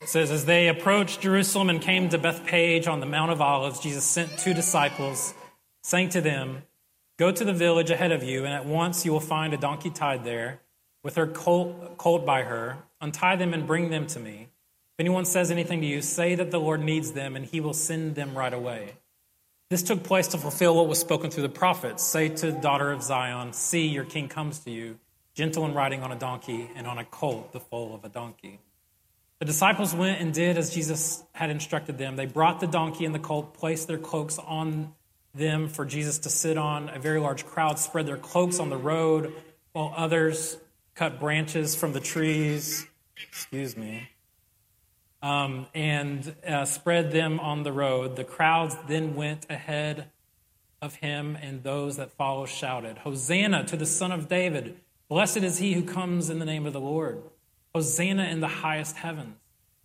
It says, As they approached Jerusalem and came to Bethphage on the Mount of Olives, Jesus sent two disciples, saying to them, Go to the village ahead of you, and at once you will find a donkey tied there, with her colt, colt by her. Untie them and bring them to me. If anyone says anything to you, say that the Lord needs them, and he will send them right away. This took place to fulfill what was spoken through the prophets. Say to the daughter of Zion, See, your king comes to you, gentle and riding on a donkey, and on a colt, the foal of a donkey. The disciples went and did as Jesus had instructed them. They brought the donkey and the colt, placed their cloaks on them for Jesus to sit on. A very large crowd spread their cloaks on the road, while others cut branches from the trees. Excuse me um, and uh, spread them on the road. The crowds then went ahead of him, and those that followed shouted, Hosanna to the Son of David! Blessed is he who comes in the name of the Lord. Hosanna in the highest heavens.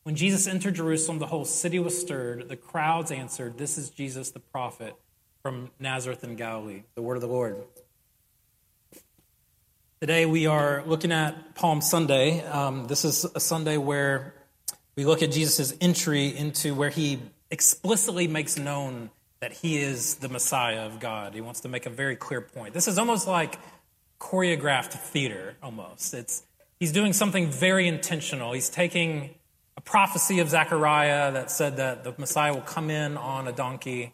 When Jesus entered Jerusalem, the whole city was stirred. The crowds answered, This is Jesus the prophet from Nazareth in Galilee. The word of the Lord. Today we are looking at Palm Sunday. Um, this is a Sunday where we look at Jesus' entry into where he explicitly makes known that he is the Messiah of God. He wants to make a very clear point. This is almost like choreographed theater, almost. It's, he's doing something very intentional. He's taking a prophecy of Zechariah that said that the Messiah will come in on a donkey,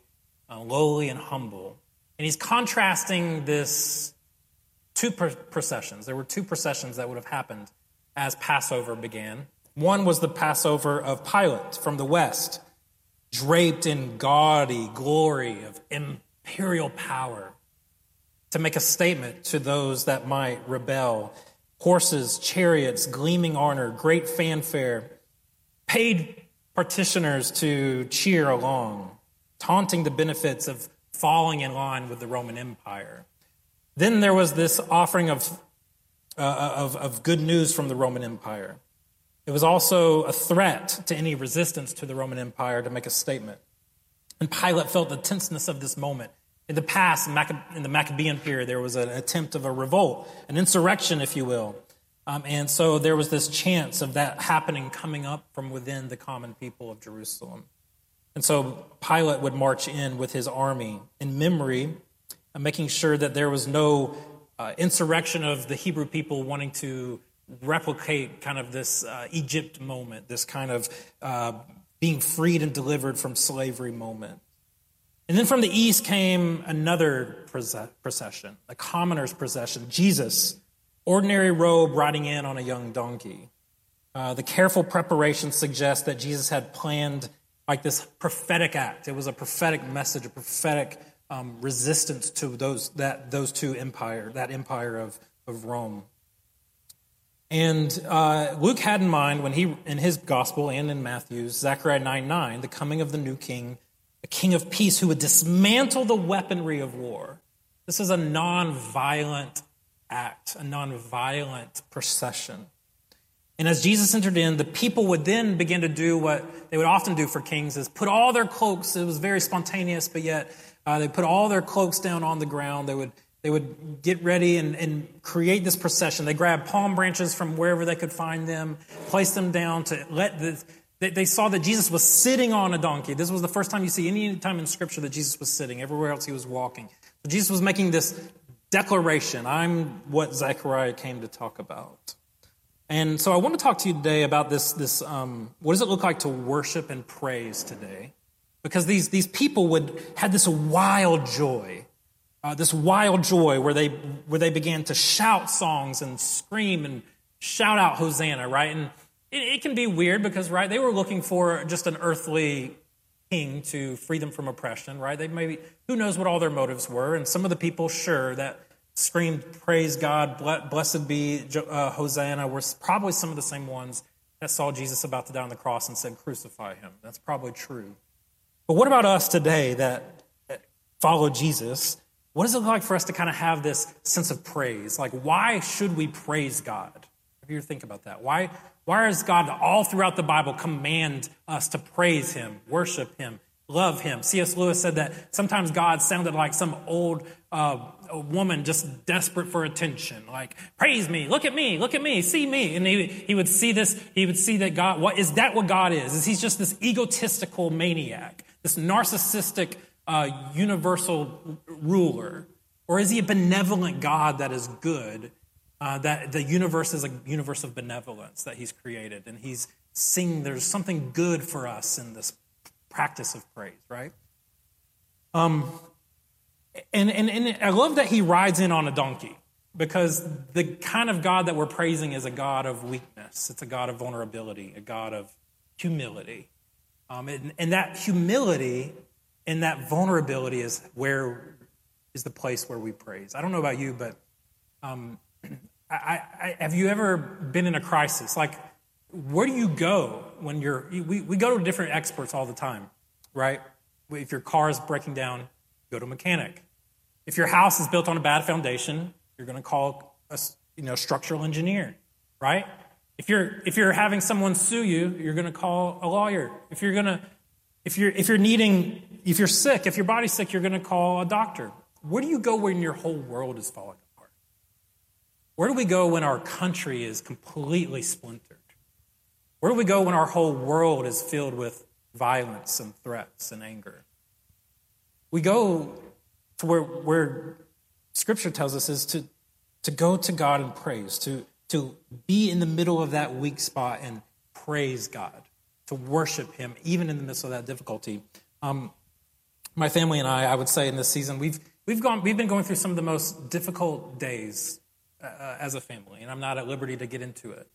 uh, lowly and humble. And he's contrasting this two processions. There were two processions that would have happened as Passover began. One was the Passover of Pilate from the west, draped in gaudy glory of imperial power, to make a statement to those that might rebel. Horses, chariots, gleaming armor, great fanfare, paid partitioners to cheer along, taunting the benefits of falling in line with the Roman Empire. Then there was this offering of, uh, of, of good news from the Roman Empire. It was also a threat to any resistance to the Roman Empire to make a statement. And Pilate felt the tenseness of this moment. In the past, in the Maccabean period, there was an attempt of a revolt, an insurrection, if you will. Um, and so there was this chance of that happening coming up from within the common people of Jerusalem. And so Pilate would march in with his army in memory, uh, making sure that there was no uh, insurrection of the Hebrew people wanting to replicate kind of this uh, Egypt moment, this kind of uh, being freed and delivered from slavery moment. And then from the east came another procession, a commoner's procession. Jesus, ordinary robe, riding in on a young donkey. Uh, the careful preparation suggests that Jesus had planned like this prophetic act. It was a prophetic message, a prophetic um, resistance to those that those two empire, that empire of, of Rome. And uh, Luke had in mind when he, in his gospel and in Matthew's, Zechariah 9 9, the coming of the new king, a king of peace who would dismantle the weaponry of war. This is a non-violent act, a non-violent procession. And as Jesus entered in, the people would then begin to do what they would often do for kings is put all their cloaks, it was very spontaneous, but yet uh, they put all their cloaks down on the ground. They would they would get ready and, and create this procession. They grabbed palm branches from wherever they could find them, place them down to let the, they, they saw that Jesus was sitting on a donkey. This was the first time you see any time in Scripture that Jesus was sitting. Everywhere else he was walking. Jesus was making this declaration I'm what Zechariah came to talk about. And so I want to talk to you today about this, this um, what does it look like to worship and praise today? Because these, these people would had this wild joy uh, this wild joy where they, where they began to shout songs and scream and shout out Hosanna, right? And it, it can be weird because, right, they were looking for just an earthly king to free them from oppression, right? They maybe, who knows what all their motives were. And some of the people, sure, that screamed, Praise God, blessed be uh, Hosanna, were probably some of the same ones that saw Jesus about to die on the cross and said, Crucify him. That's probably true. But what about us today that follow Jesus what does it look like for us to kind of have this sense of praise? Like, why should we praise God? Have you think about that? Why, why does God all throughout the Bible command us to praise Him, worship Him, love him. C.S. Lewis said that sometimes God sounded like some old uh, woman just desperate for attention, like, praise me, look at me, look at me, see me. And he, he would see this, he would see that God, what is that what God is? Is he's just this egotistical maniac, this narcissistic uh, universal ruler? Or is he a benevolent God that is good? Uh, that the universe is a universe of benevolence that he's created, and he's seeing there's something good for us in this practice of praise, right? Um, and, and, and I love that he rides in on a donkey because the kind of God that we're praising is a God of weakness. It's a God of vulnerability, a God of humility. Um, and, and that humility and that vulnerability is where is the place where we praise. I don't know about you, but um, I, I, have you ever been in a crisis? Like, where do you go when you're, we, we go to different experts all the time, right? If your car is breaking down, go to a mechanic. If your house is built on a bad foundation, you're going to call a you know, structural engineer, right? If you're, if you're having someone sue you, you're going to call a lawyer. If you're going to, if you're, if you're needing, if you're sick, if your body's sick, you're going to call a doctor. Where do you go when your whole world is falling? Where do we go when our country is completely splintered? Where do we go when our whole world is filled with violence and threats and anger? We go to where, where Scripture tells us is to, to go to God in praise, to, to be in the middle of that weak spot and praise God, to worship Him, even in the midst of that difficulty. Um, my family and I, I would say in this season, we've, we've, gone, we've been going through some of the most difficult days uh, as a family, and I'm not at liberty to get into it.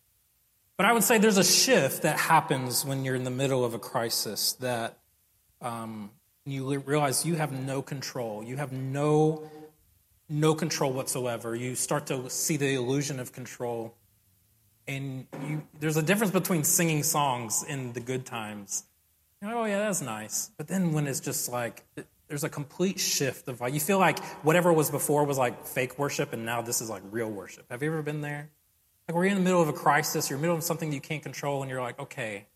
But I would say there's a shift that happens when you're in the middle of a crisis that um, you realize you have no control. You have no, no control whatsoever. You start to see the illusion of control. And you, there's a difference between singing songs in the good times. You're like, oh, yeah, that's nice. But then when it's just like, there's a complete shift of you feel like whatever was before was like fake worship, and now this is like real worship. Have you ever been there? Like, we're in the middle of a crisis, you're in the middle of something you can't control, and you're like, okay,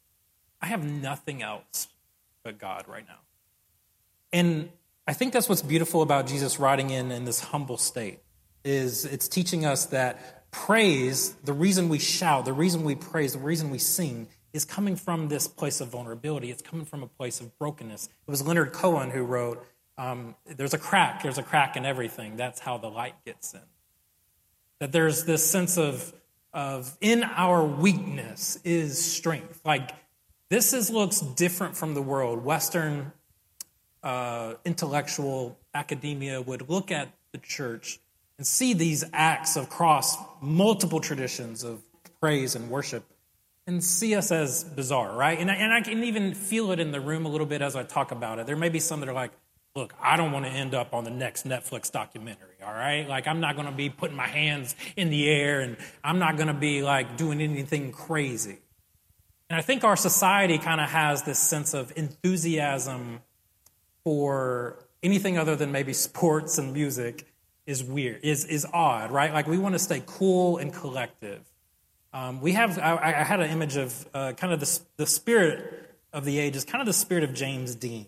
I have nothing else but God right now. And I think that's what's beautiful about Jesus riding in in this humble state is it's teaching us that praise, the reason we shout, the reason we praise, the reason we sing is coming from this place of vulnerability. It's coming from a place of brokenness. It was Leonard Cohen who wrote, um, There's a crack, there's a crack in everything. That's how the light gets in. That there's this sense of of in our weakness is strength. Like this is looks different from the world. Western uh, intellectual academia would look at the church and see these acts across multiple traditions of praise and worship and see us as bizarre, right? And I, and I can even feel it in the room a little bit as I talk about it. There may be some that are like, look, I don't want to end up on the next Netflix documentary, all right? Like, I'm not going to be putting my hands in the air and I'm not going to be like doing anything crazy. And I think our society kind of has this sense of enthusiasm for anything other than maybe sports and music is weird, is, is odd, right? Like, we want to stay cool and collective. Um, we have, I, I, had an image of uh, kind of the, the spirit of the age is kind of the spirit of James Dean.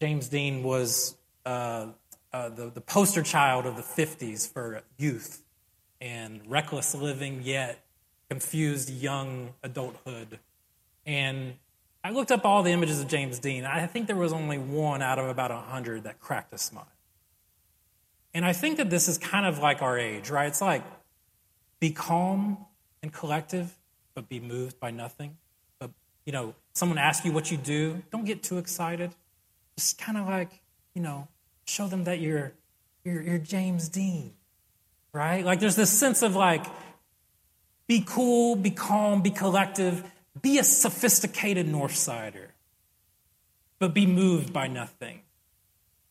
James Dean was uh, uh, the, the poster child of the 50s for youth and reckless living, yet confused young adulthood. And I looked up all the images of James Dean. I think there was only one out of about 100 that cracked a smile. And I think that this is kind of like our age, right? It's like be calm and collective, but be moved by nothing. But, you know, someone asks you what you do, don't get too excited just kind of like, you know, show them that you're, you're, you're James Dean, right? Like there's this sense of like, be cool, be calm, be collective, be a sophisticated Northsider, but be moved by nothing.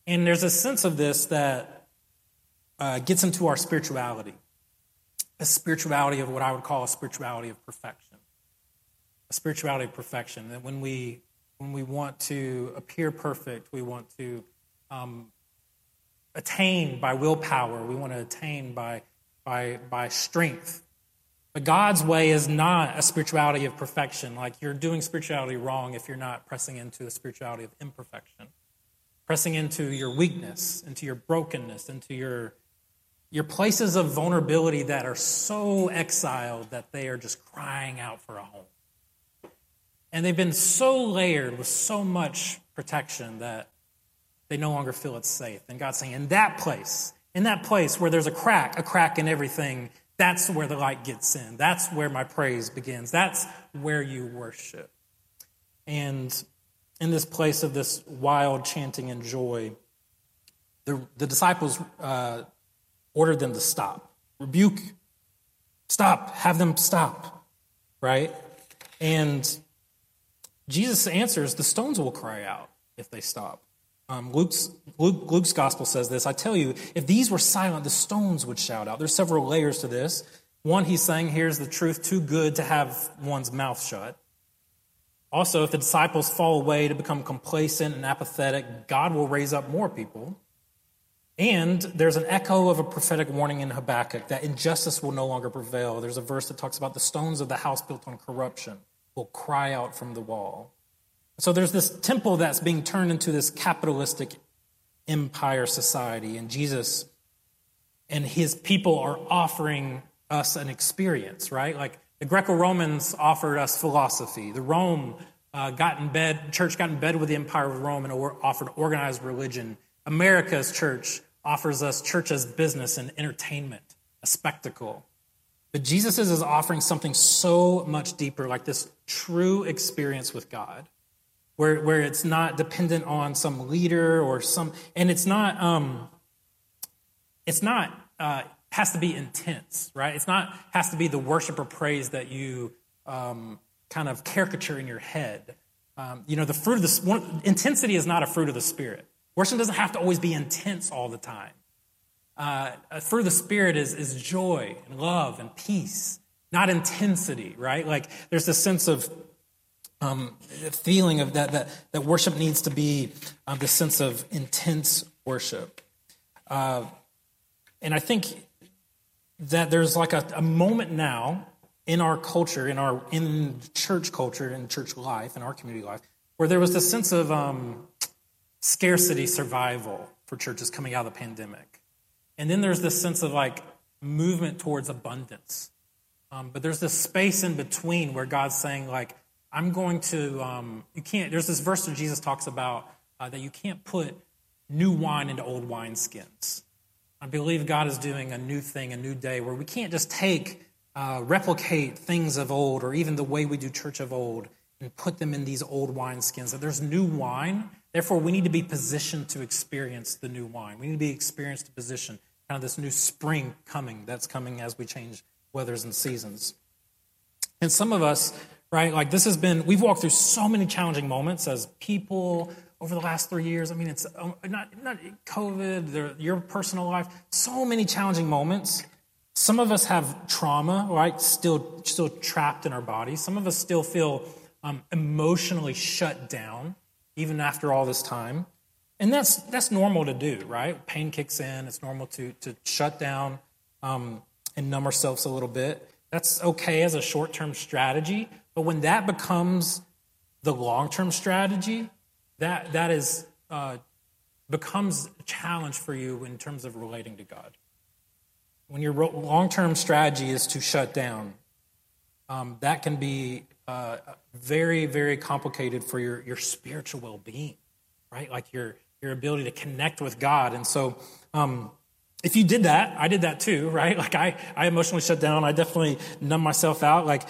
And there's a sense of this that uh, gets into our spirituality, a spirituality of what I would call a spirituality of perfection, a spirituality of perfection. That when we when we want to appear perfect, we want to um, attain by willpower, we want to attain by, by, by strength. But God's way is not a spirituality of perfection. Like you're doing spirituality wrong if you're not pressing into a spirituality of imperfection, pressing into your weakness, into your brokenness, into your your places of vulnerability that are so exiled that they are just crying out for a home. And they've been so layered with so much protection that they no longer feel it's safe. And God's saying, in that place, in that place where there's a crack, a crack in everything, that's where the light gets in. That's where my praise begins. That's where you worship. And in this place of this wild chanting and joy, the, the disciples uh, ordered them to stop. Rebuke, stop, have them stop, right? And Jesus answers, the stones will cry out if they stop. Um, Luke's, Luke, Luke's gospel says this I tell you, if these were silent, the stones would shout out. There's several layers to this. One, he's saying, here's the truth too good to have one's mouth shut. Also, if the disciples fall away to become complacent and apathetic, God will raise up more people. And there's an echo of a prophetic warning in Habakkuk that injustice will no longer prevail. There's a verse that talks about the stones of the house built on corruption will cry out from the wall. So there's this temple that's being turned into this capitalistic empire society, and Jesus and his people are offering us an experience, right? Like the Greco Romans offered us philosophy. The Rome uh, got in bed, church got in bed with the empire of Rome and offered organized religion. America's church offers us church as business and entertainment, a spectacle. But Jesus is offering something so much deeper, like this true experience with God, where, where it's not dependent on some leader or some, and it's not, um, it's not, uh, has to be intense, right? It's not, has to be the worship or praise that you um, kind of caricature in your head. Um, you know, the fruit of the, one, intensity is not a fruit of the Spirit. Worship doesn't have to always be intense all the time. Uh, fruit of the Spirit is, is joy and love and peace, not intensity, right? Like there's this sense of um, feeling of that, that, that worship needs to be um, this sense of intense worship. Uh, and I think that there's like a, a moment now in our culture, in our in church culture, in church life, in our community life, where there was this sense of um, scarcity survival for churches coming out of the pandemic. And then there's this sense of like movement towards abundance. Um, but there's this space in between where God's saying, like, I'm going to, um, you can't, there's this verse that Jesus talks about uh, that you can't put new wine into old wineskins. I believe God is doing a new thing, a new day, where we can't just take, uh, replicate things of old or even the way we do church of old and put them in these old wineskins. That there's new wine Therefore, we need to be positioned to experience the new wine. We need to be experienced to position kind of this new spring coming that's coming as we change weathers and seasons. And some of us, right, like this has been, we've walked through so many challenging moments as people over the last three years. I mean, it's um, not, not COVID, your personal life, so many challenging moments. Some of us have trauma, right, still, still trapped in our bodies. Some of us still feel um, emotionally shut down even after all this time. And that's, that's normal to do, right? Pain kicks in. It's normal to, to shut down um, and numb ourselves a little bit. That's okay as a short term strategy. But when that becomes the long term strategy, that, that is, uh, becomes a challenge for you in terms of relating to God. When your long term strategy is to shut down, um, that can be uh, very, very complicated for your, your spiritual well being, right? Like your, your ability to connect with God. And so, um, if you did that, I did that too, right? Like I, I emotionally shut down. I definitely numb myself out. Like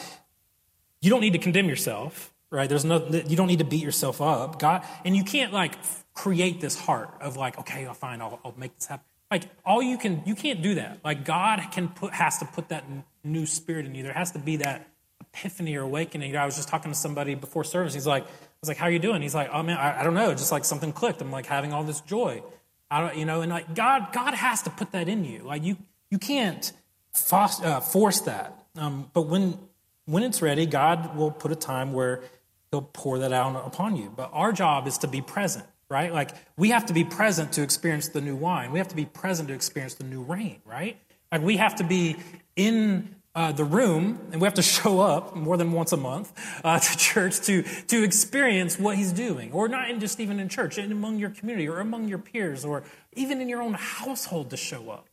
you don't need to condemn yourself, right? There's no, you don't need to beat yourself up. God, and you can't like create this heart of like, okay, I'll fine, I'll, I'll make this happen. Like all you can, you can't do that. Like God can put, has to put that new spirit in you. There has to be that epiphany or awakening. I was just talking to somebody before service. He's like, I was like, how are you doing? He's like, oh man, I, I don't know. Just like something clicked. I'm like having all this joy. I don't, you know, and like God, God has to put that in you. Like you, you can't force, uh, force that. Um, but when, when it's ready, God will put a time where he'll pour that out upon you. But our job is to be present, right? Like we have to be present to experience the new wine. We have to be present to experience the new rain, right? Like we have to be in uh, the room, and we have to show up more than once a month uh, to church to, to experience what he's doing. Or not in just even in church, and among your community, or among your peers, or even in your own household to show up.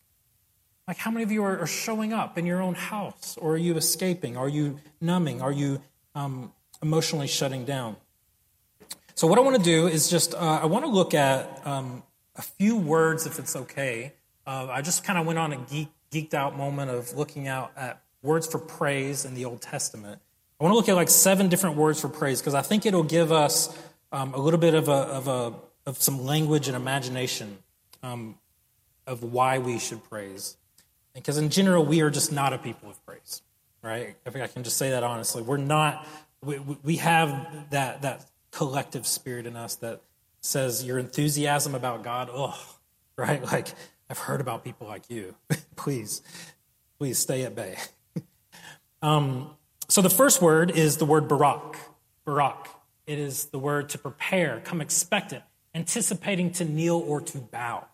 Like, how many of you are, are showing up in your own house? Or are you escaping? Are you numbing? Are you um, emotionally shutting down? So, what I want to do is just, uh, I want to look at um, a few words, if it's okay. Uh, I just kind of went on a geek, geeked out moment of looking out at words for praise in the Old Testament. I want to look at like seven different words for praise because I think it'll give us um, a little bit of a, of a of some language and imagination um, of why we should praise. Because in general, we are just not a people of praise, right? I think I can just say that honestly. We're not. We, we have that that collective spirit in us that says your enthusiasm about God. Oh, right? Like I've heard about people like you. please, please stay at bay. Um, so the first word is the word barak. Barak. It is the word to prepare, come expectant, anticipating to kneel or to bow.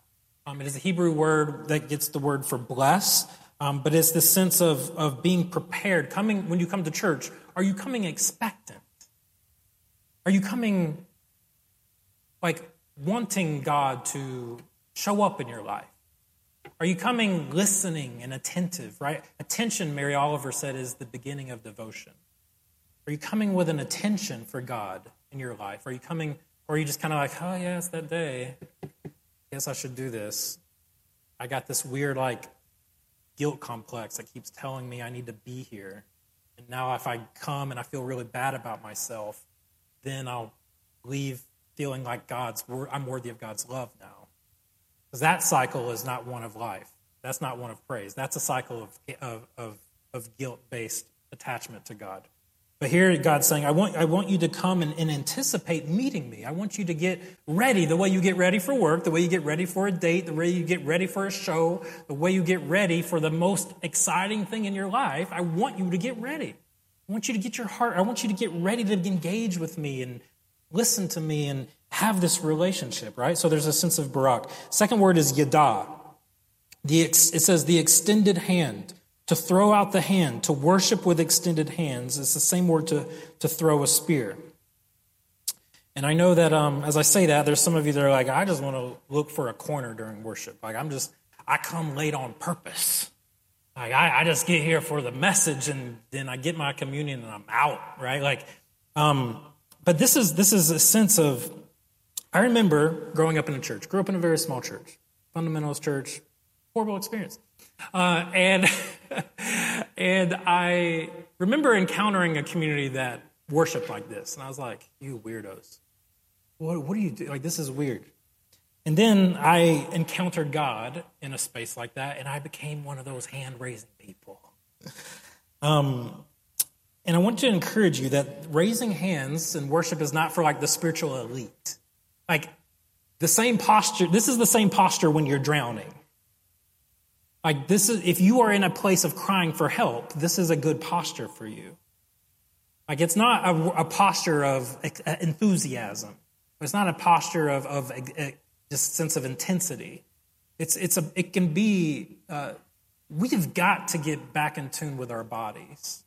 Um, it is a Hebrew word that gets the word for bless, um, but it's the sense of, of being prepared. Coming when you come to church, are you coming expectant? Are you coming like wanting God to show up in your life? Are you coming listening and attentive, right? Attention, Mary Oliver said, is the beginning of devotion. Are you coming with an attention for God in your life? Are you coming, or are you just kind of like, oh, yeah, it's that day. Guess I should do this. I got this weird, like, guilt complex that keeps telling me I need to be here. And now, if I come and I feel really bad about myself, then I'll leave feeling like God's, I'm worthy of God's love now. Because that cycle is not one of life. That's not one of praise. That's a cycle of, of, of, of guilt based attachment to God. But here God's saying, I want, I want you to come and, and, anticipate meeting me. I want you to get ready the way you get ready for work, the way you get ready for a date, the way you get ready for a show, the way you get ready for the most exciting thing in your life. I want you to get ready. I want you to get your heart, I want you to get ready to engage with me and listen to me and, have this relationship, right? So there's a sense of barak. Second word is yada. The, it says the extended hand, to throw out the hand, to worship with extended hands. It's the same word to, to throw a spear. And I know that um, as I say that, there's some of you that are like, I just want to look for a corner during worship. Like, I'm just, I come late on purpose. Like, I, I just get here for the message and then I get my communion and I'm out, right? Like, um, but this is, this is a sense of I remember growing up in a church, grew up in a very small church, fundamentalist church, horrible experience. Uh, and, and I remember encountering a community that worshiped like this. And I was like, you weirdos. What, what do you do? Like, this is weird. And then I encountered God in a space like that, and I became one of those hand raising people. Um, and I want to encourage you that raising hands in worship is not for like the spiritual elite. Like the same posture, this is the same posture when you're drowning. Like this is if you are in a place of crying for help, this is a good posture for you. Like it's not a, a posture of enthusiasm. It's not a posture of, of a, a, just sense of intensity. It's, it's a, it can be, uh, we've got to get back in tune with our bodies.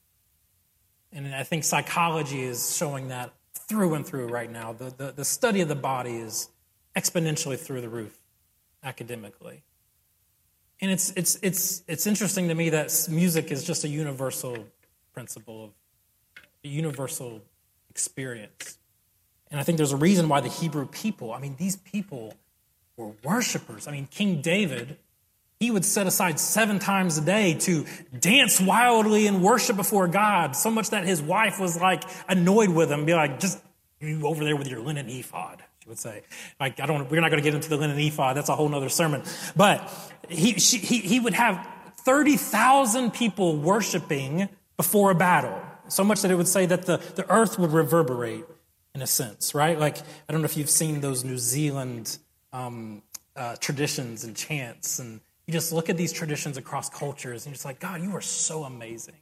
And I think psychology is showing that through and through right now. The, the, the study of the body is exponentially through the roof academically. And it's, it's, it's, it's interesting to me that music is just a universal principle of a universal experience. And I think there's a reason why the Hebrew people, I mean, these people were worshipers. I mean, King David, he would set aside seven times a day to dance wildly and worship before God, so much that his wife was like annoyed with him, be like, just you over there with your linen ephod, she would say. Like, I don't, we're not going to get into the linen ephod. That's a whole other sermon. But he, she, he, he would have 30,000 people worshiping before a battle. So much that it would say that the, the earth would reverberate in a sense, right? Like, I don't know if you've seen those New Zealand um, uh, traditions and chants and you just look at these traditions across cultures and you're just like, God, you are so amazing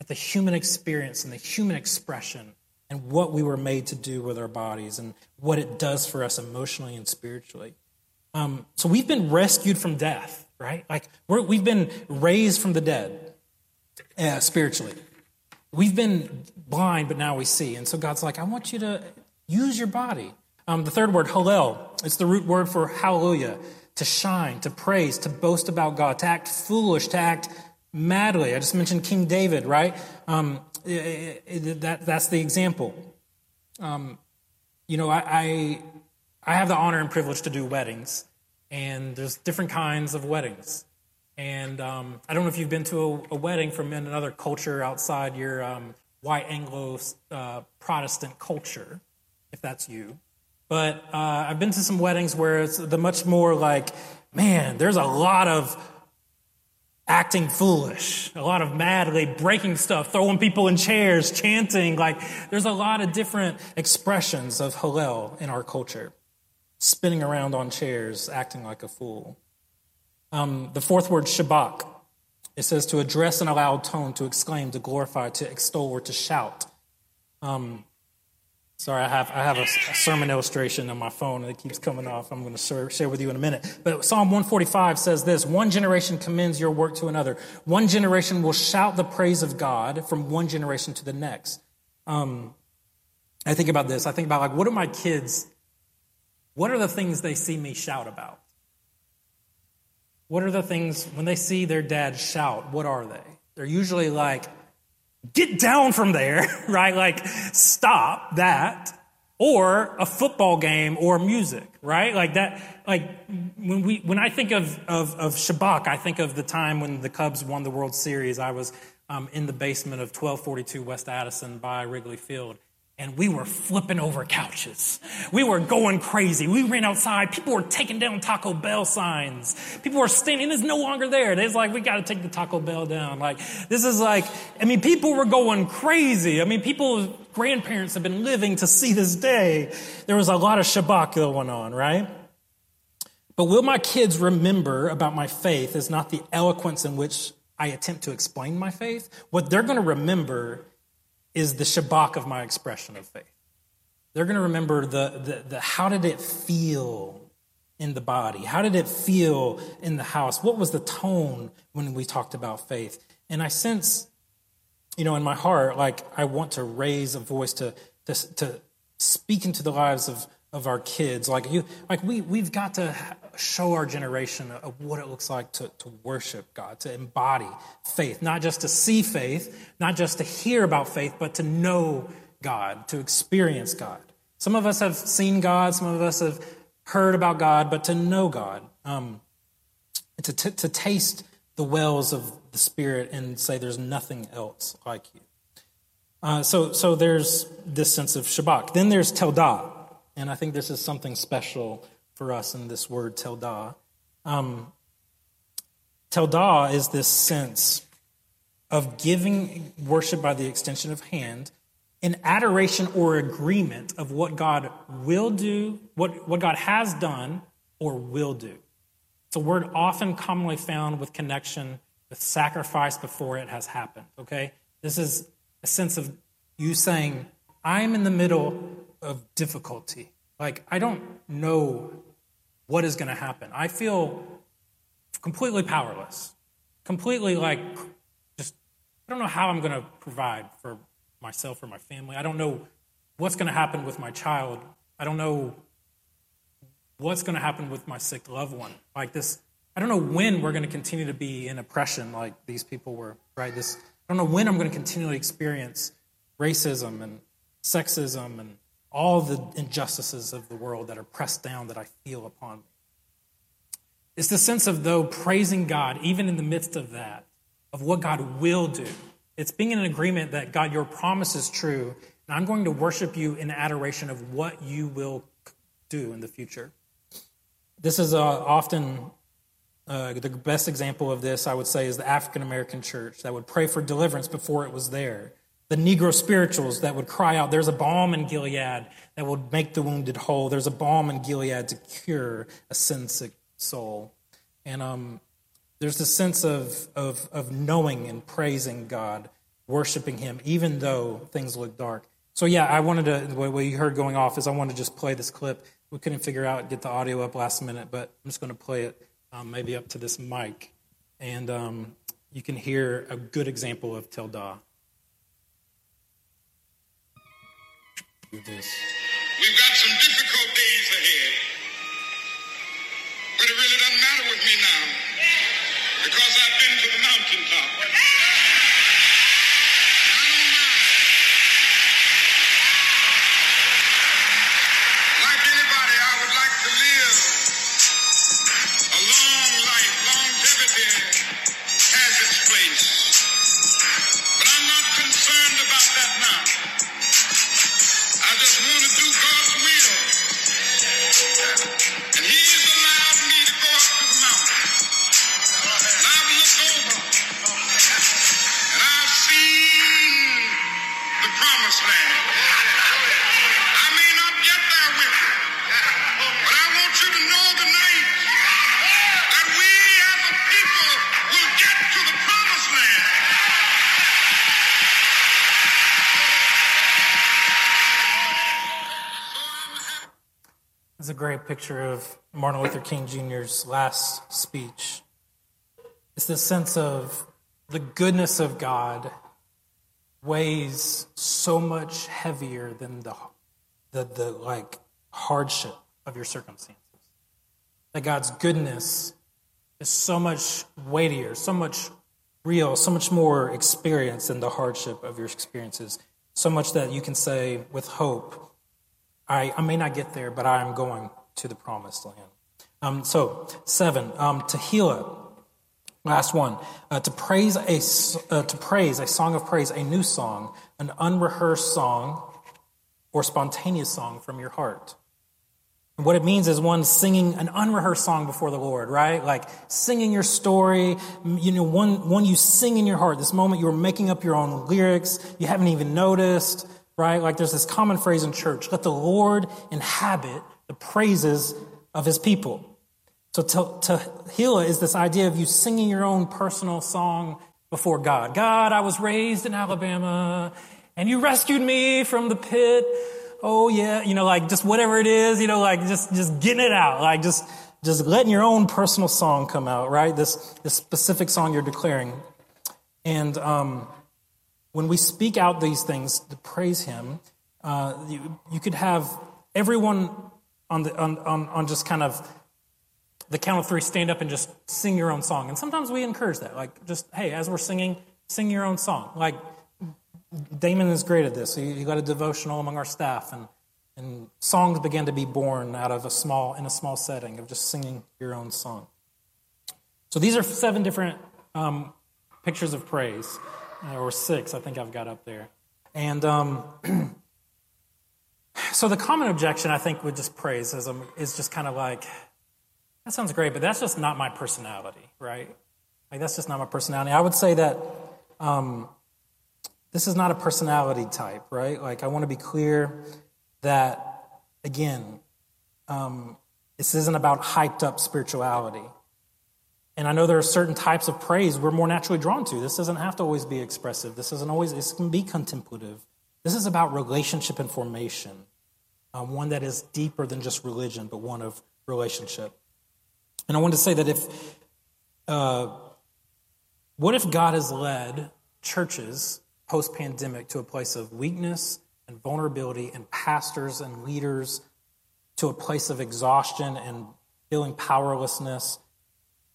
at the human experience and the human expression and what we were made to do with our bodies and what it does for us emotionally and spiritually. Um, so we've been rescued from death, right? Like we have been raised from the dead. uh, spiritually. We've been blind, but now we see. And so God's like, I want you to use your body. Um, the third word, hallel, it's the root word for hallelujah, to shine, to praise, to boast about God, to act foolish, to act madly. I just mentioned King David, right? Um, it, it, that, that's the example. Um, you know, I, I, I have the honor and privilege to do weddings, and there's different kinds of weddings. And um, I don't know if you've been to a, a, wedding from another culture outside your um, white Anglo uh, Protestant culture, if that's you. But uh, I've been to some weddings where it's the much more like, man, there's a lot of acting foolish, a lot of madly breaking stuff, throwing people in chairs, chanting. Like, there's a lot of different expressions of Hallel in our culture. Spinning around on chairs, acting like a fool. Um, the fourth word, shabach, it says to address in a loud tone, to exclaim, to glorify, to extol, or to shout. Um, Sorry, I have, I have a, a, sermon illustration on my phone and it keeps coming off. I'm going to share, with you in a minute. But Psalm 145 says this One generation commends your work to another. One generation will shout the praise of God from one generation to the next. Um, I think about this. I think about, like, what are my kids, what are the things they see me shout about? What are the things, when they see their dad shout, what are they? They're usually like, get down from there, right? Like, stop that. Or a football game or music, right? Like that, like when we, when I think of, of, of Shabach, I think of the time when the Cubs won the World Series. I was um, in the basement of 1242 West Addison by Wrigley Field and we were flipping over couches. We were going crazy. We ran outside. People were taking down Taco Bell signs. People were standing. It's no longer there. It's like, we got to take the Taco Bell down. Like, this is like, I mean, people were going crazy. I mean, people's grandparents have been living to see this day. There was a lot of Shabach going on, right? But will my kids remember about my faith is not the eloquence in which I attempt to explain my faith. What they're going to remember is the shabach of my expression of faith. They're going to remember the, the, the how did it feel in the body? How did it feel in the house? What was the tone when we talked about faith? And I sense, you know, in my heart, like I want to raise a voice to, to, to speak into the lives of, of our kids. Like you, like we, we've got to show our generation of what it looks like to, to worship God, to embody faith, not just to see faith, not just to hear about faith, but to know God, to experience God. Some of us have seen God, some of us have heard about God, but to know God, um, to, t- to taste the wells of the Spirit and say there's nothing else like you. Uh, so, so there's this sense of Shabach. Then there's Teldah, and I think this is something special for us in this word teldah. Um, teldah is this sense of giving worship by the extension of hand in adoration or agreement of what God will do, what, what God has done or will do. It's a word often commonly found with connection with sacrifice before it has happened, okay? This is a sense of you saying, I'm in the middle of difficulty. Like, I don't know what is going to happen. I feel completely powerless, completely like just, I don't know how I'm going to provide for myself or my family. I don't know what's going to happen with my child. I don't know what's going to happen with my sick loved one. Like this, I don't know when we're going to continue to be in oppression like these people were, right? This, I don't know when I'm going to continually experience racism and sexism and all the injustices of the world that are pressed down that I feel upon me. It's the sense of, though, praising God, even in the midst of that, of what God will do. It's being in an agreement that, God, your promise is true, and I'm going to worship you in adoration of what you will do in the future. This is uh, often uh, the best example of this, I would say, is the African American church that would pray for deliverance before it was there the Negro spirituals that would cry out, There's a balm in Gilead that will make the wounded whole. There's a balm in Gilead to cure a sin sick soul. And um, there's this sense of, of, of knowing and praising God, worshiping Him, even though things look dark. So, yeah, I wanted to, what you heard going off is I wanted to just play this clip. We couldn't figure out, get the audio up last minute, but I'm just going to play it um, maybe up to this mic. And um, you can hear a good example of Tilda. Do this. We've got some difficult days ahead. But it really doesn't matter with me now. Because I've been to the mountaintop. Picture of Martin Luther King Jr.'s last speech. It's this sense of the goodness of God weighs so much heavier than the, the, the like hardship of your circumstances. That God's goodness is so much weightier, so much real, so much more experience than the hardship of your experiences. So much that you can say with hope, I, I may not get there, but I am going to the promised land. Um, so, seven, um, Tehillah. Last one, uh, to praise a uh, to praise a song of praise, a new song, an unrehearsed song, or spontaneous song from your heart. And what it means is one singing an unrehearsed song before the Lord, right? Like singing your story, you know, one one you sing in your heart. This moment you're making up your own lyrics, you haven't even noticed, right? Like there's this common phrase in church: "Let the Lord inhabit the praises of His people." So Tehillah is this idea of you singing your own personal song before God. God, I was raised in Alabama, and you rescued me from the pit. Oh yeah, you know, like just whatever it is, you know, like just just getting it out, like just just letting your own personal song come out, right? This this specific song you're declaring, and um, when we speak out these things to praise Him, uh, you you could have everyone on the on on, on just kind of the count of three, stand up and just sing your own song. And sometimes we encourage that. Like, just, hey, as we're singing, sing your own song. Like, Damon is great at this. He, he got a devotional among our staff, and, and songs began to be born out of a small, in a small setting of just singing your own song. So these are seven different um, pictures of praise, uh, or six, I think I've got up there. And um, so the common objection, I think, with just praise is, is just kind of like, that sounds great, but that's just not my personality, right? Like, that's just not my personality. I would say that um, this is not a personality type, right? Like, I want to be clear that, again, um, this isn't about hyped up spirituality. And I know there are certain types of praise we're more naturally drawn to. This doesn't have to always be expressive. This doesn't always, this can be contemplative. This is about relationship and formation, um, one that is deeper than just religion, but one of relationship. And I want to say that if, uh, what if God has led churches post pandemic to a place of weakness and vulnerability, and pastors and leaders to a place of exhaustion and feeling powerlessness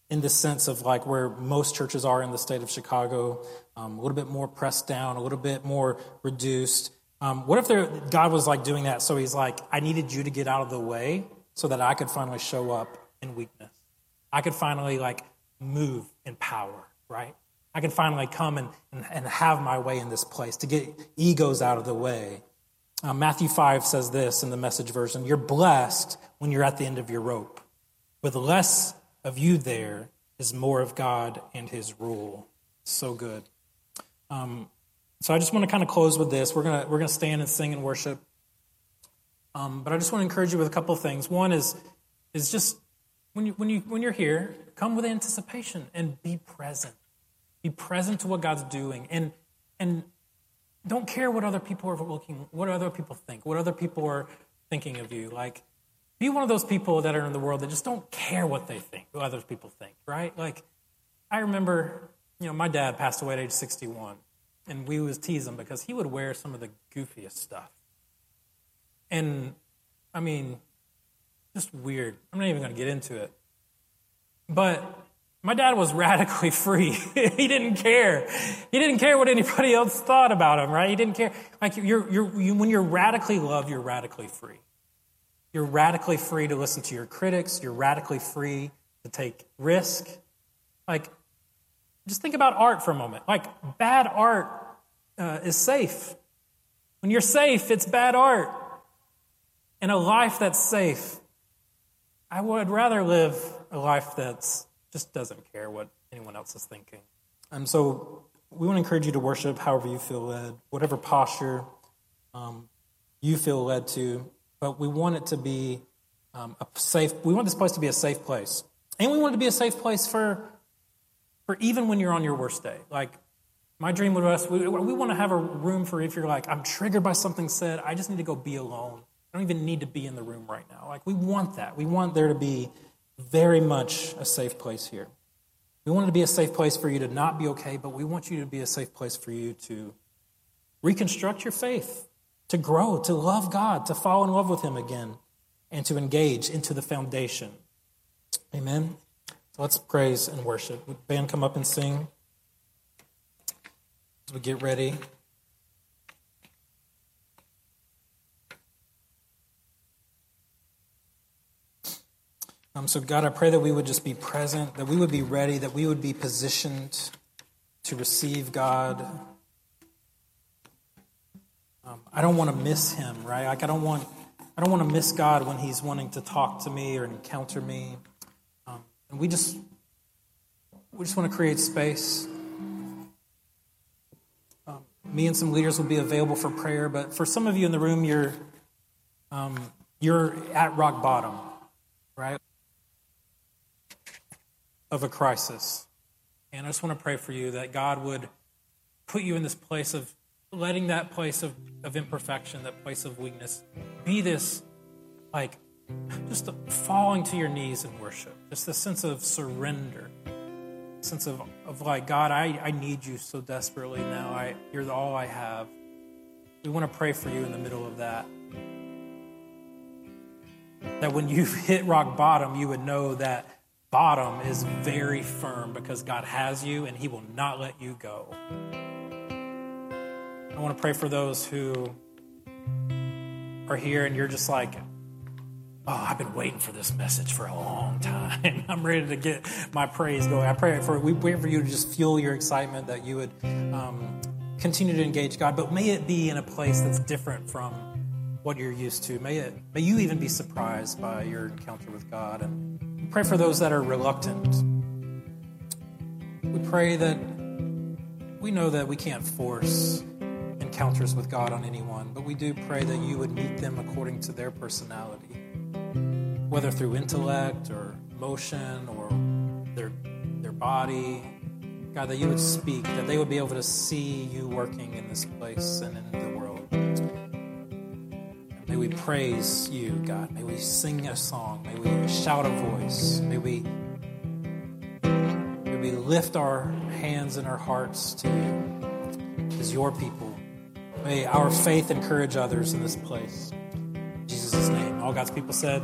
in the sense of like where most churches are in the state of Chicago, um, a little bit more pressed down, a little bit more reduced. Um, what if there, God was like doing that? So he's like, I needed you to get out of the way so that I could finally show up in weakness. I could finally like move in power, right? I can finally come and, and, and have my way in this place to get egos out of the way. Uh, Matthew 5 says this in the message version You're blessed when you're at the end of your rope. With less of you there is more of God and his rule. So good. Um, so I just want to kind of close with this. We're gonna we're gonna stand and sing and worship. Um, but I just want to encourage you with a couple of things. One is is just when you when you when you're here, come with anticipation and be present. Be present to what God's doing, and and don't care what other people are looking, what other people think, what other people are thinking of you. Like, be one of those people that are in the world that just don't care what they think, what other people think, right? Like, I remember you know, my dad passed away at age 61, and we would tease him because he would wear some of the goofiest stuff. And I mean, just weird. I'm not even going to get into it. But my dad was radically free. he didn't care. He didn't care what anybody else thought about him, right? He didn't care. Like you're, you're, you, when you're radically loved, you're radically free. You're radically free to listen to your critics. You're radically free to take risk. Like, just think about art for a moment. Like, bad art uh, is safe. When you're safe, it's bad art. And a life that's safe, I would rather live a life that's just doesn't care what anyone else is thinking. And so we want to encourage you to worship however you feel led, whatever posture um, you feel led to. But we want it to be um, a safe. We want this place to be a safe place, and we want it to be a safe place for for even when you're on your worst day. Like my dream with us, we, we want to have a room for if you're like, I'm triggered by something said. I just need to go be alone. I don't even need to be in the room right now. Like we want that. We want there to be very much a safe place here. We want it to be a safe place for you to not be okay, but we want you to be a safe place for you to reconstruct your faith, to grow, to love God, to fall in love with Him again, and to engage into the foundation. Amen. So let's praise and worship. Would band come up and sing as we get ready. Um, so, God, I pray that we would just be present, that we would be ready, that we would be positioned to receive God. Um, I don't want to miss Him, right? Like I don't want, I don't want to miss God when He's wanting to talk to me or encounter me. And we just, we just want to create space. Um, me and some leaders will be available for prayer, but for some of you in the room, you're, um, you're at rock bottom, right? of a crisis. And I just want to pray for you that God would put you in this place of letting that place of, of imperfection, that place of weakness, be this like just falling to your knees in worship, just a sense of surrender, sense of, of like, God, I, I need you so desperately now. I, you're all I have. We want to pray for you in the middle of that. That when you hit rock bottom, you would know that bottom is very firm because God has you and He will not let you go. I want to pray for those who are here and you're just like, oh, I've been waiting for this message for a long time. I'm ready to get my praise going. I pray for we pray for you to just fuel your excitement that you would um, continue to engage God, but may it be in a place that's different from what you're used to. May it may you even be surprised by your encounter with God and pray for those that are reluctant. We pray that we know that we can't force encounters with God on anyone, but we do pray that you would meet them according to their personality, whether through intellect or motion or their, their body. God, that you would speak, that they would be able to see you working in this place and in the world. May we praise you, God. May we sing a song. May we shout a voice. May we, may we lift our hands and our hearts to you as your people. May our faith encourage others in this place. In Jesus' name. All God's people said,